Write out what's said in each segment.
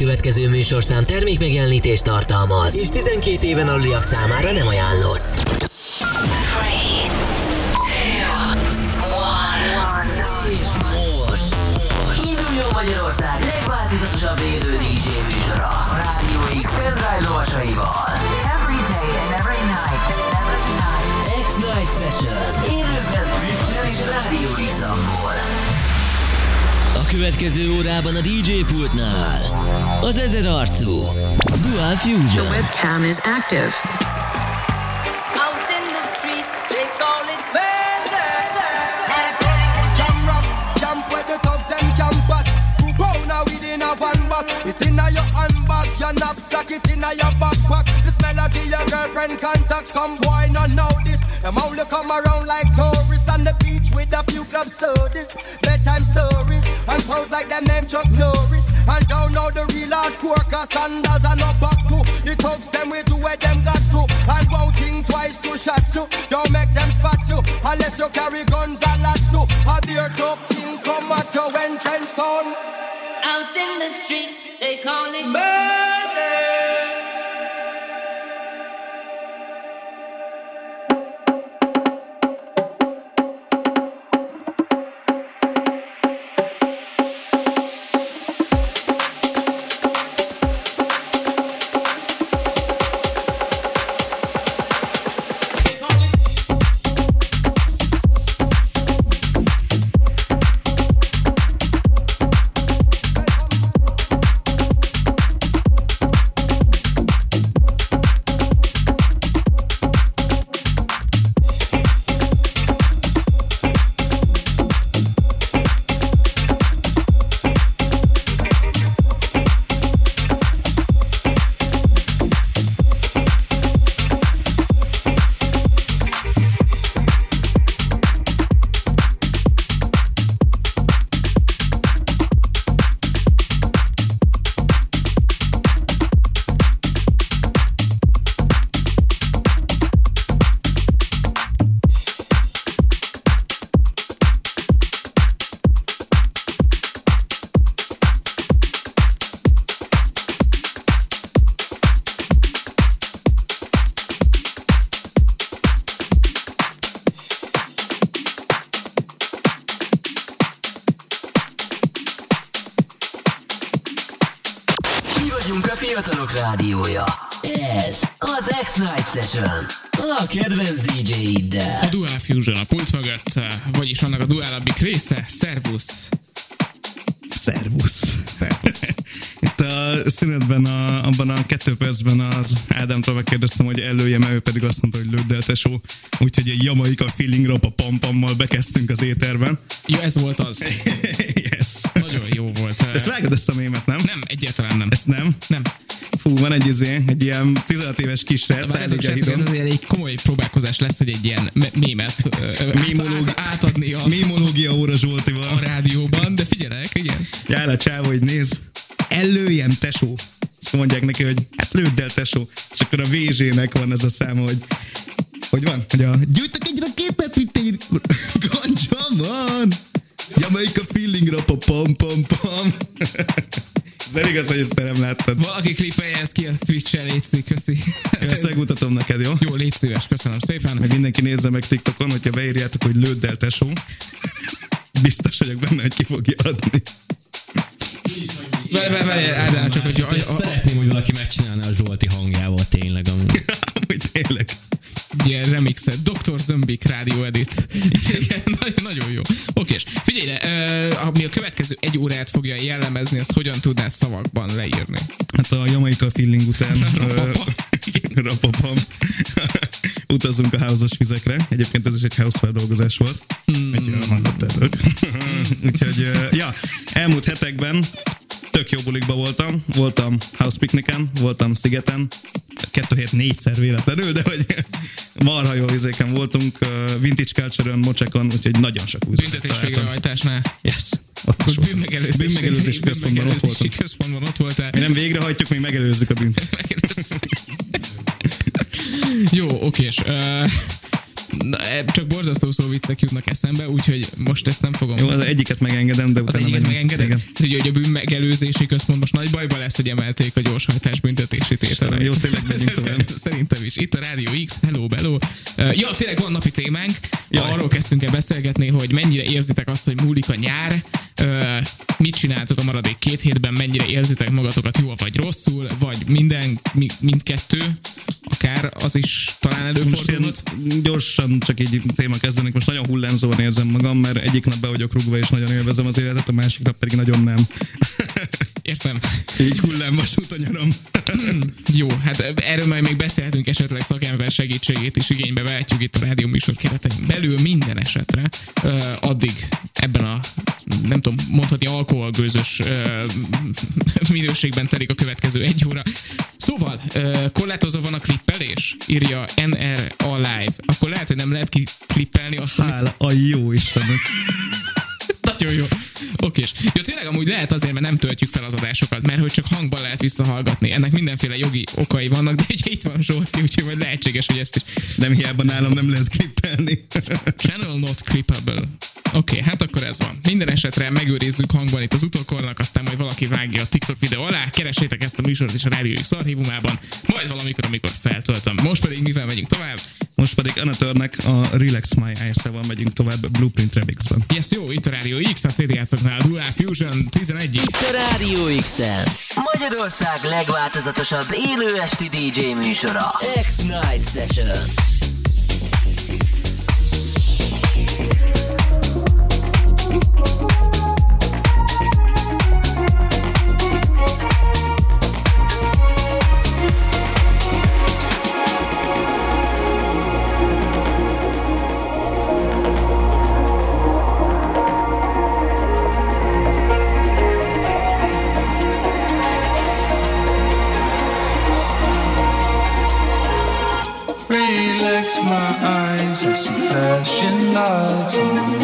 következő műsorszám termék megjelenítést tartalmaz, és 12 éven aluliak számára nem ajánlott. 3, 2, 1. És most induljon Magyarország legváltozatosabb élő DJ műsora a Rádió X pendrive lovasaival. következő órában a DJ pultnál. Az ezer arcú. Dual Fusion. The webcam is active. It in a your handbag, your knapsack, it in a your back. Melody your girlfriend contact. Some boy not know this. Them only come around like tourists on the beach with a few club sodas, bedtime stories, and pose like them name Chuck Norris. And don't know the real hardcore, cause sandals are not back to. The thugs them way to where them got to. And won't think twice to shot to. Don't make them spot you, unless you carry guns a lot to. A beer tough thing come at you when trench. Out in the street, they call it murder. Tesó. Úgyhogy egy jamaika feeling rap a pampammal bekezdtünk az éterben. Ja, ez volt az. yes. Nagyon jó volt. Ezt vágod ezt a mémet, nem? Nem, egyáltalán nem. Ezt nem? Nem. Fú, van egy, izé, egy ilyen 16 éves kis srác, Várjátok, elég a srácok, ez azért egy komoly próbálkozás lesz, hogy egy ilyen me- mémet át, átadni a, Mimológia óra a Zsoltival. rádióban, de figyelek, igen. Jár a csávó, hogy néz, előjem tesó. És mondják neki, hogy hát lőd el tesó. És akkor a VZ-nek van ez a száma, hogy hogy van? Hogy a gyújtok egy raképet, mint egy gancsam van. Jamaica feeling rap a pam pam pam. Ez nem igaz, hogy ezt te nem láttad. Valaki klippelje ezt ki a Twitch-en, létszik, köszi. Én ezt megmutatom neked, jó? Jó, légy szíves, köszönöm szépen. Meg mindenki nézze meg TikTokon, hogyha beírjátok, hogy lőd el tesó. Biztos vagyok benne, hogy ki fogja adni. Várj, várj, várj, Ádám, csak hogy... Hát szeretném, hogy valaki megcsinálna a Zsolti hangjával tényleg. Amúgy. Hogy tényleg. ilyen remixet, Dr. Zömbik rádió edit. Igen, nagyon, jó. Oké, és figyelj, ami a következő egy órát fogja jellemezni, azt hogyan tudnád szavakban leírni? Hát a Jamaica feeling után rapapam. utazunk a house vizekre. Egyébként ez is egy house feldolgozás volt. Hmm. Úgyhogy hallottátok. Úgyhogy, ö, ja, elmúlt hetekben tök jó bulikba voltam. Voltam house picnicen, voltam szigeten. Kettő hét négyszer véletlenül, de hogy marha jó vizéken voltunk. Vintage Culture-ön, Mocsekon, úgyhogy nagyon sok új Büntetés végrehajtásnál. Yes. Ott is bűnmegelőzési, Bűnmegelőzési központban ott voltam. központban ott voltál. Mi nem végrehajtjuk, mi megelőzzük a bűnt. Jó, okés. Uh, Na, e, csak borzasztó szó viccek jutnak eszembe, úgyhogy most ezt nem fogom. Jó, az egyiket megengedem, de az utána egyiket megyünk. megengeded? Igen. Ugye, hogy a bűn megelőzési központ most nagy bajba lesz, hogy emelték a gyorshajtás büntetési tételeit. jó, tényleg megyünk tovább. Szerintem is. Itt a Rádió X, hello, bello. Ja, tényleg van napi témánk. Jaj. Arról kezdtünk el beszélgetni, hogy mennyire érzitek azt, hogy múlik a nyár, mit csináltok a maradék két hétben, mennyire érzitek magatokat jól vagy rosszul, vagy minden, mi, mindkettő, akár az is talán előfordulhat. gyorsan csak így téma kezdenek. Most nagyon hullámzóan érzem magam, mert egyik nap be vagyok rúgva és nagyon élvezem az életet, a másik nap pedig nagyon nem. Értem. így hullám vasút a nyaram. Jó, hát erről majd még beszélhetünk esetleg szakember segítségét is igénybe vehetjük itt a rádió műsor keretein belül minden esetre. Addig ebben a nem tudom, mondhatni alkoholgőzös minőségben telik a következő egy óra. Szóval, korlátozó van a klippelés, írja NR Alive. Akkor lehet, hogy nem lehet kiklippelni azt, amit Hála a jó Istennek. nagyon jó. Okés. Jó, tényleg amúgy lehet azért, mert nem töltjük fel az adásokat, mert hogy csak hangban lehet visszahallgatni. Ennek mindenféle jogi okai vannak, de ugye itt van Zsolti, úgyhogy majd lehetséges, hogy ezt is. Nem hiába nálam nem lehet klippelni. Channel not clippable. Oké, okay, hát akkor ez van. Minden esetre megőrizzük hangban itt az utókornak, aztán majd valaki vágja a TikTok videó alá, keresétek ezt a műsort is a Rádió X archívumában, majd valamikor, amikor feltöltöm. Most pedig mivel megyünk tovább? Most pedig Anatörnek a Relax My Eyes-val megyünk tovább Blueprint Remixben. Yes, jó, itt a Rádió X, a CD játszoknál, Dual Fusion 11 Itt a Rádió x Magyarország legváltozatosabb élő esti DJ műsora. X-Night Session. I'm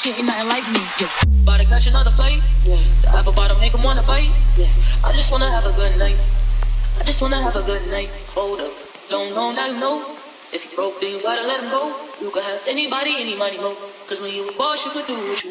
shit ain't nothing like me. Yeah. Body catch another fight. Yeah. The apple bottom make him wanna bite. Yeah. I just wanna have a good night. I just wanna have a good night. Hold up. Don't know, now you know. If you broke, then you gotta let him go. You could have anybody, any money, mo. Cause when you a boss, you could do what you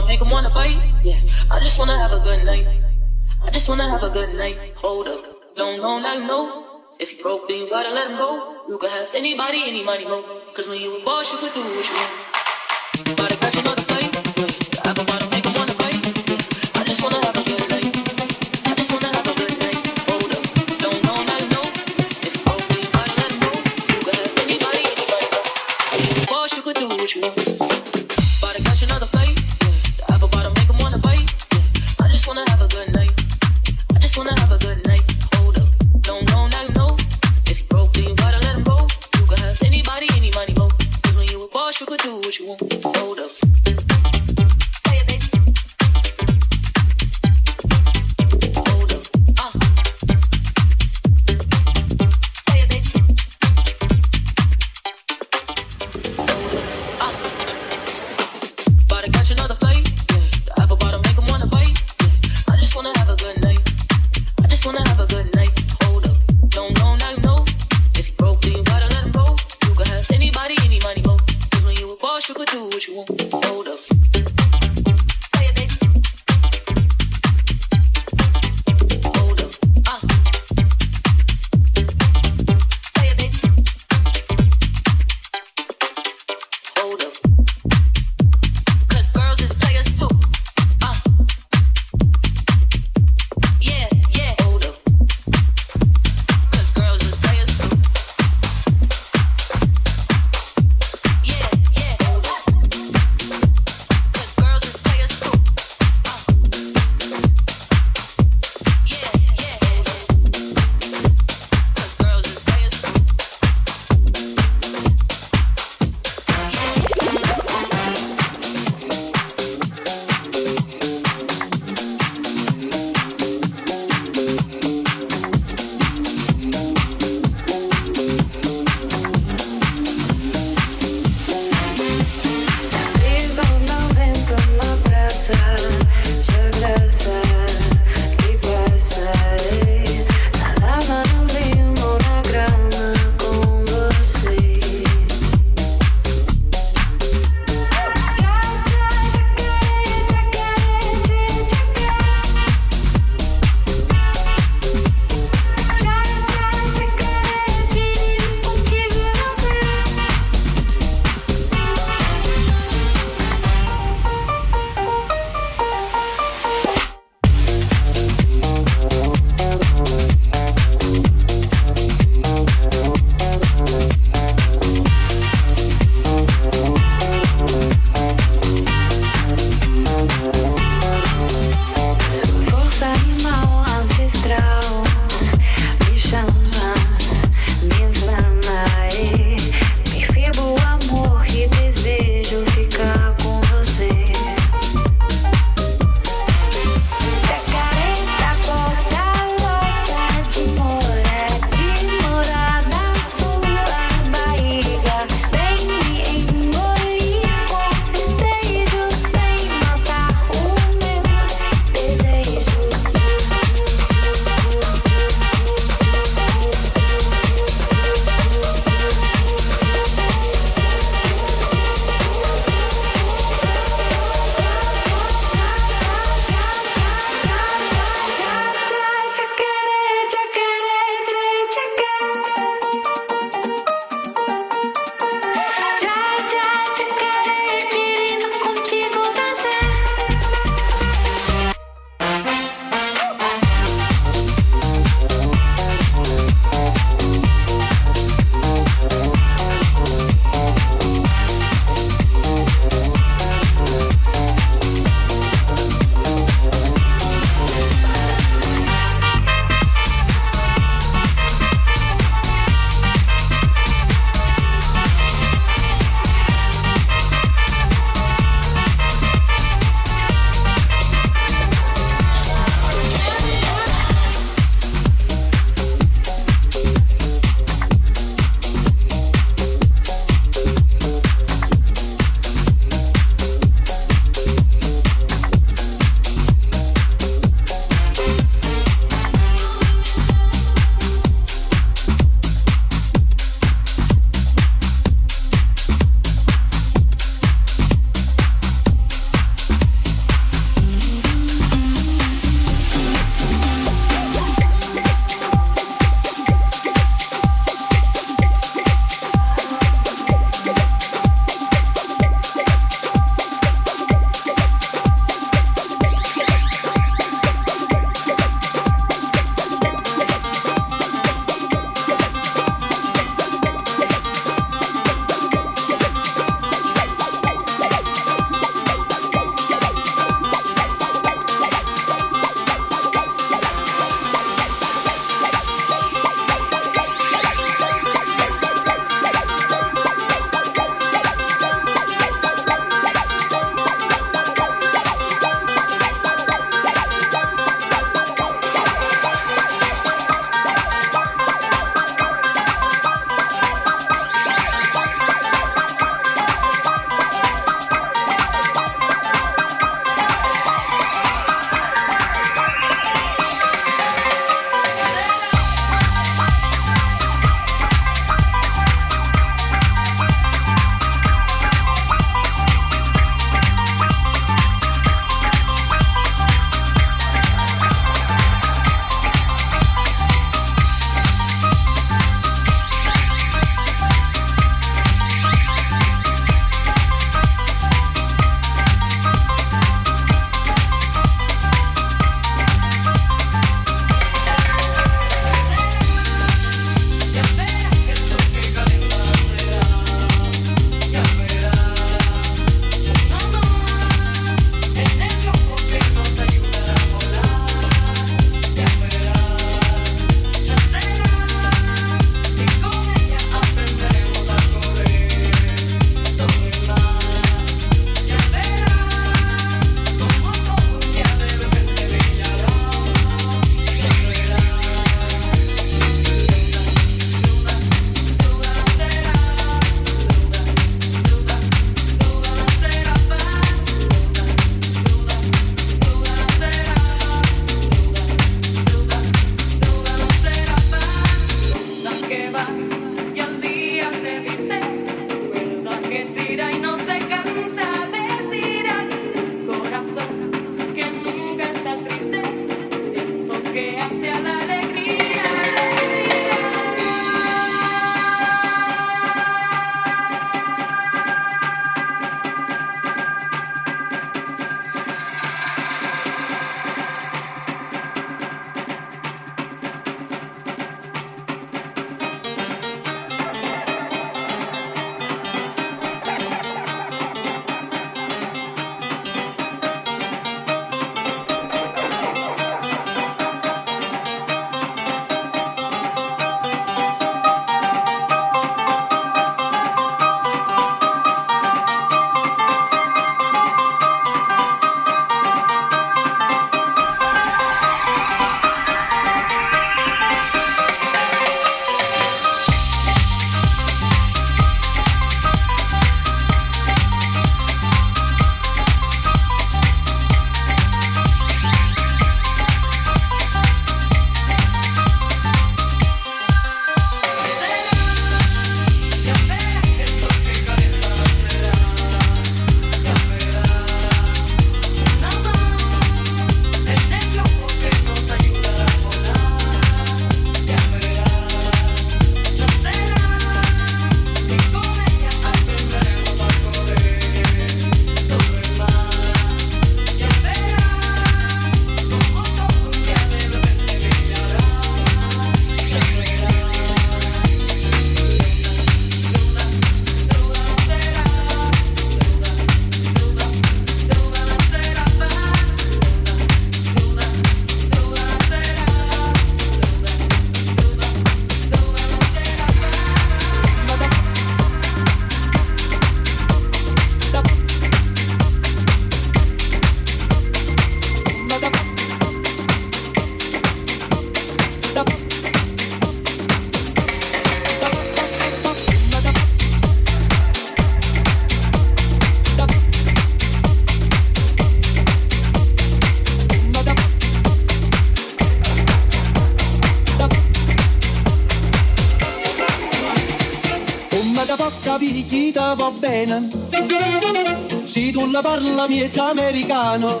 mezzo americano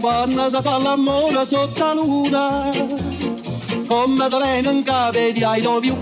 quando si fa l'amore sotto la luna come te non capi di I love you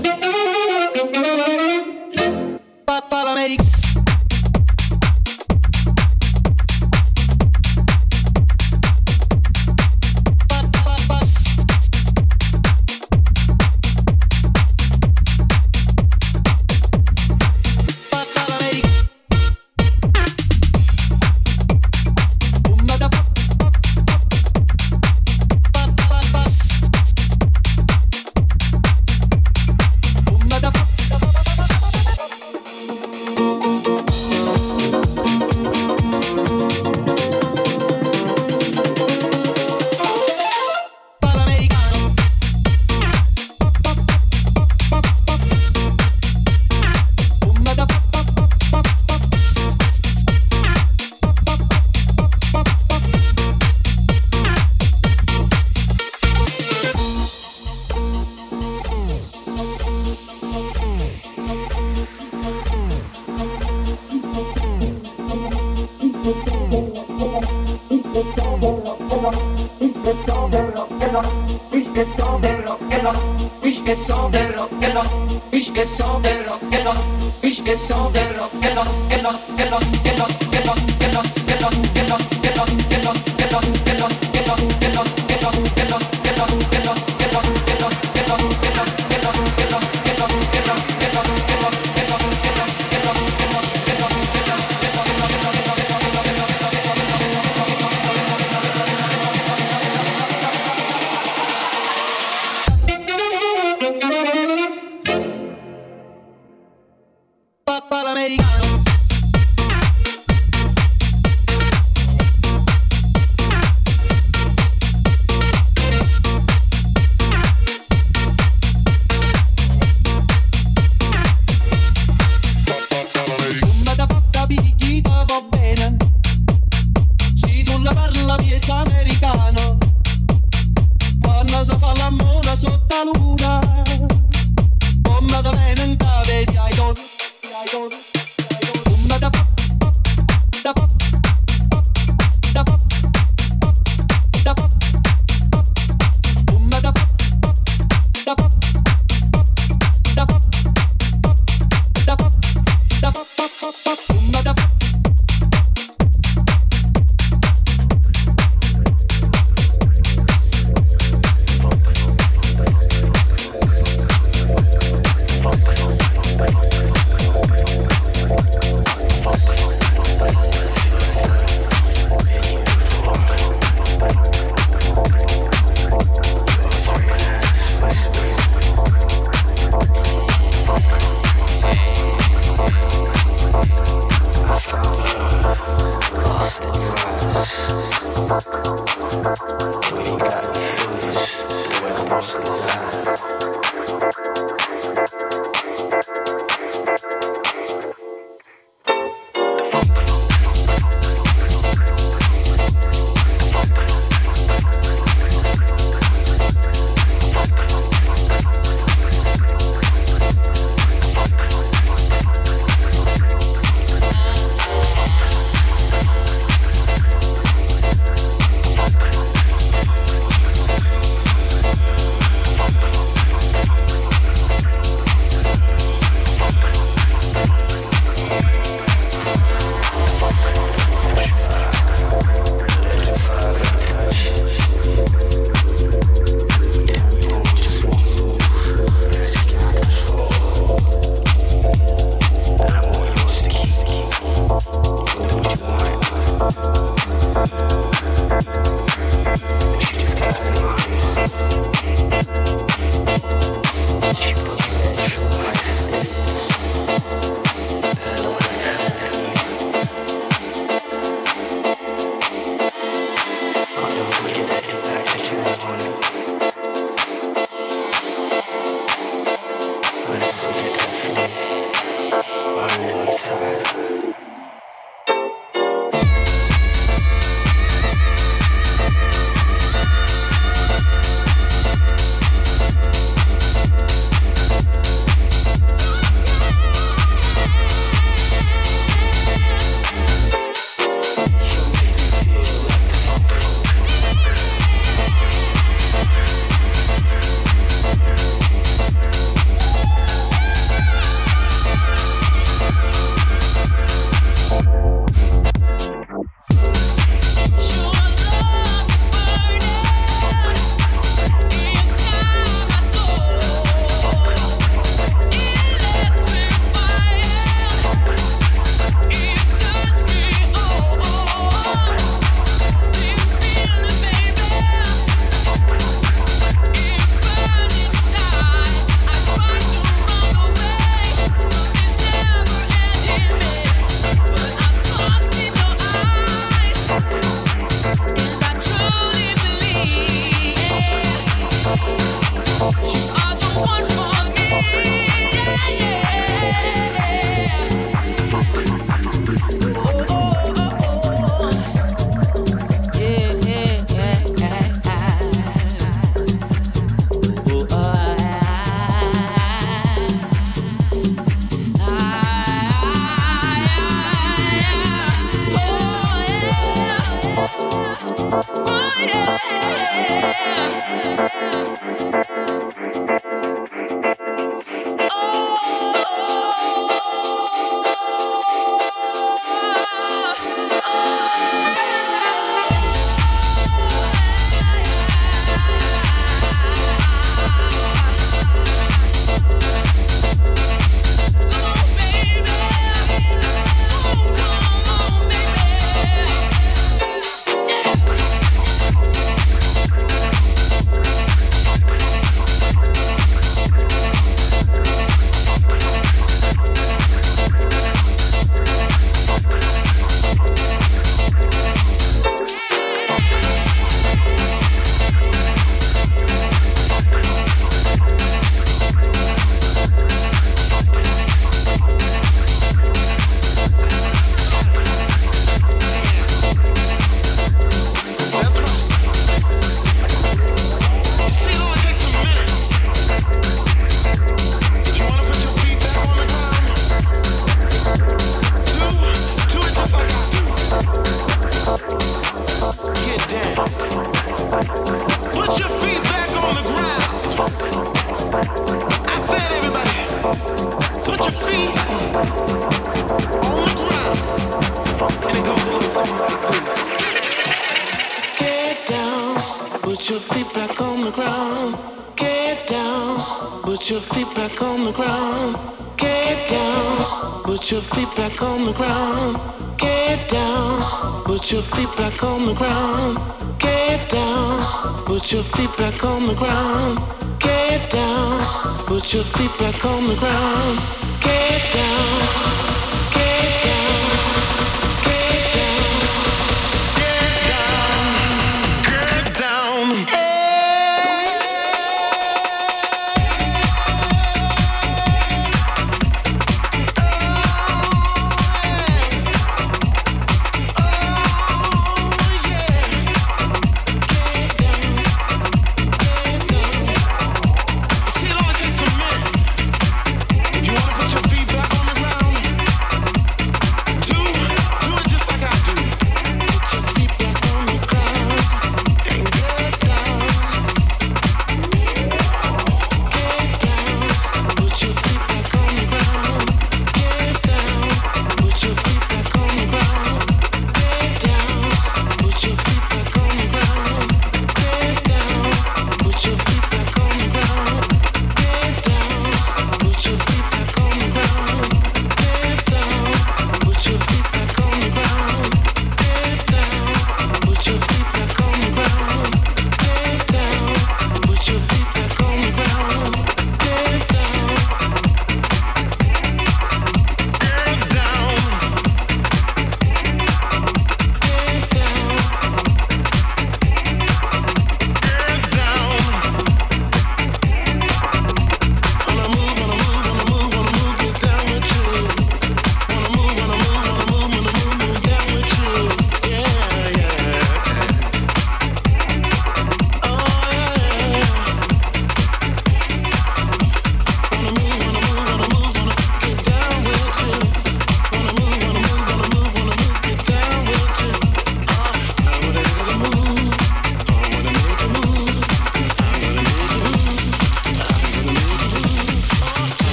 Put your feet back on the ground. Get down. Put your feet back on the ground. Get down. Put your feet back on the ground. Get down. Put your feet back on the ground.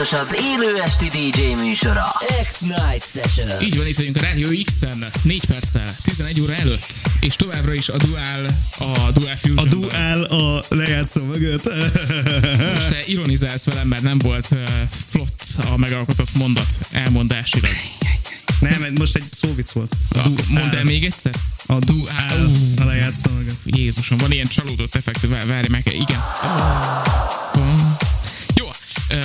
Legváltozatosabb élő esti DJ műsora. X-Night Session. Így van, itt vagyunk a Rádió X-en, 4 perccel, 11 óra előtt, és továbbra is a Dual, a Dual Fusion. A duál a lejátszó mögött. Most te ironizálsz velem, mert nem volt uh, flott a megalkotott mondat elmondásilag. Nem, most egy szóvic volt. A Akkor mondd el még egyszer. A duál a lejátszó mögött. Jézusom, van ilyen csalódott effektű, vár- várj meg, igen. Ö,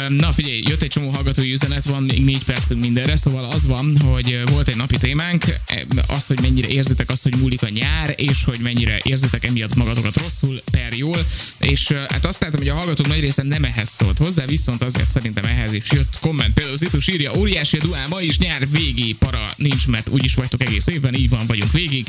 na figyelj, jött egy csomó hallgatói üzenet, van még négy percünk mindenre, szóval az van, hogy volt egy napi témánk, e, az, hogy mennyire érzitek azt, hogy múlik a nyár, és hogy mennyire érzitek emiatt magatokat rosszul, per jól, és hát azt láttam, hogy a hallgatók nagy része nem ehhez szólt hozzá, viszont azért szerintem ehhez is jött komment. Például Zitus írja, óriási a duál, ma is nyár végi para nincs, mert úgyis vagytok egész évben, így van, vagyunk végig.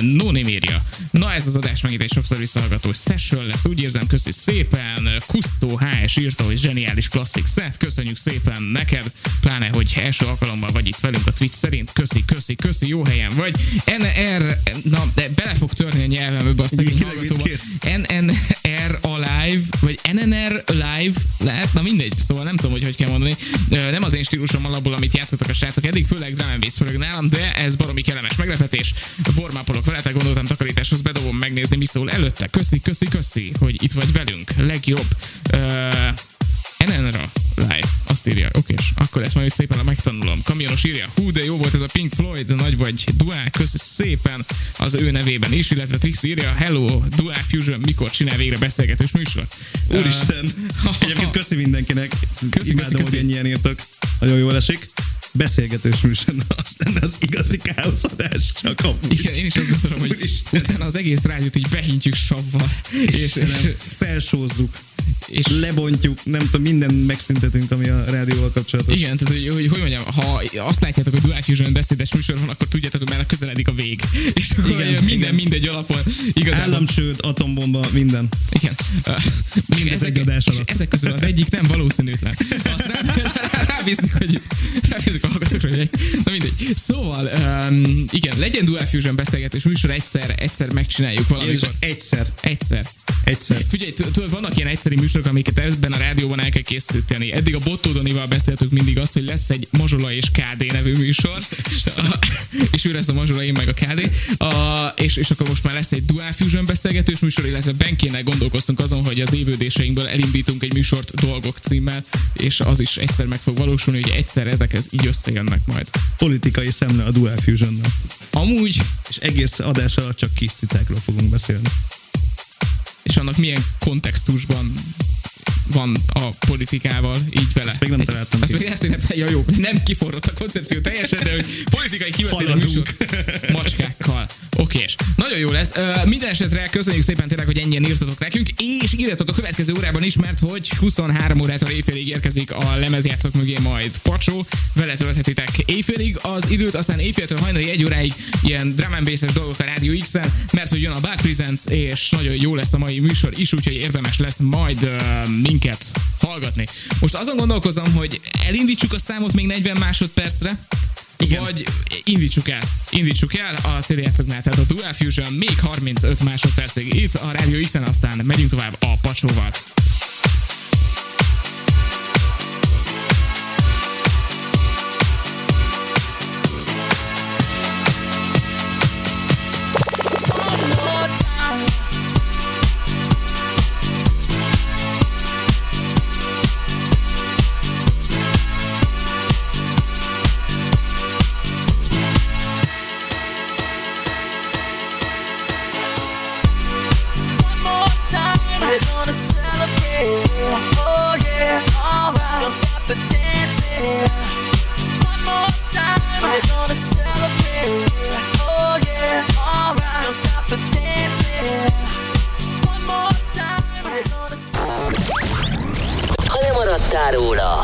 No name írja. Na ez az adás megint egy sokszor visszahallgató session lesz, úgy érzem, köszi szépen. Kusztó HS írta, hogy zseniális klasszik set, köszönjük szépen neked, pláne, hogy első alkalommal vagy itt velünk a Twitch szerint, köszi, köszi, köszi, jó helyen vagy. NR, na, de bele fog törni a nyelvembe a szegény hallgatóba. NNR Alive, vagy NNR Live lehet, na mindegy, szóval nem tudom, hogy hogy kell mondani. Nem az én stílusom alapból, amit játszottak a srácok eddig, főleg drum and bass nálam, de ez baromi kellemes meglepetés. Warmapolok veletek, gondoltam takarításhoz bedobom megnézni, mi szól előtte. Köszi, köszi, köszi, hogy itt vagy velünk. Legjobb. Ö, NNR live, azt írja, oké, akkor ezt majd szépen megtanulom. Kamionos írja, hú, de jó volt ez a Pink Floyd, nagy vagy, Dual, köszi szépen az ő nevében is, illetve Trix írja, hello, Dual Fusion, mikor csinál végre beszélgetős műsor? Úristen. Egyébként köszi mindenkinek. Köszi, Imádom, köszi, köszi. hogy ennyien írtok. Nagyon jól esik. Beszélgetős műsor, az lenne az igazi káoszadás, csak amúgy. Igen, én is azt gondolom, hogy Úristen. utána az egész rádiót így behintjük savval. És, Istenem, felsózzuk, és lebontjuk, nem tudom, minden megszüntetünk, ami a rádióval kapcsolatos. igen, tehát hogy, hogy, hogy mondjam, ha azt látjátok, hogy Dual Fusion beszédes műsor van, akkor tudjátok, hogy már közeledik a vég. És akkor Igen, minden, igen. mindegy alapon igazából Államcsőd, atombomba, minden. Igen. Uh, Mindez ezek, adás alatt. ezek közül az egyik nem valószínűtlen. Azt rá, rá, rábízzuk, hogy rábízzuk a hallgatókra, hogy na mindegy. Szóval, um, igen, legyen Dual Fusion beszélgetés műsor, egyszer, egyszer megcsináljuk valamikor. Egyszer, Egyszer. egyszer. Figyelj, tud- tudod, vannak ilyen egyszerű műsorok, amiket ebben a rádióban el kell készíteni. Eddig a Bottódonival beszéltük mindig azt, hogy lesz egy Mazsola és KD nevű műsor, A- és ő lesz a Mazsola, én meg a KD, a, és, és akkor most már lesz egy Dual Fusion beszélgetős műsor, illetve Benkének gondolkoztunk azon, hogy az évődéseinkből elindítunk egy műsort dolgok címmel, és az is egyszer meg fog valósulni, hogy egyszer ezek ez így összejönnek majd. Politikai szemle a Dual fusion Amúgy, És egész adás alatt csak kis cicákról fogunk beszélni. és annak milyen kontextusban van a politikával, így vele. Ezt még nem találtam Ezt még, ezt még nem, ja, jó, nem kiforrott a koncepció teljesen, de hogy politikai kibeszélő műsor macskákkal. Okés. Nagyon jó lesz. Ö, minden esetre köszönjük szépen tényleg, hogy ennyien írtatok nekünk, és írjatok a következő órában is, mert hogy 23 órától éjfélig érkezik a lemezjátszok mögé majd Pacsó, vele tölthetitek éjfélig az időt, aztán éjféltől hajnali egy óráig ilyen drum and bass-es dolgok a Rádió X-en, mert hogy jön a Back Presents, és nagyon jó lesz a mai műsor is, úgyhogy érdemes lesz majd ö, minket hallgatni. Most azon gondolkozom, hogy elindítsuk a számot még 40 másodpercre, igen. Vagy indítsuk el, indítsuk el a CD játszoknál, tehát a Dual Fusion még 35 másodpercig itt a Rádió X-en, aztán megyünk tovább a pacsóval. Róla,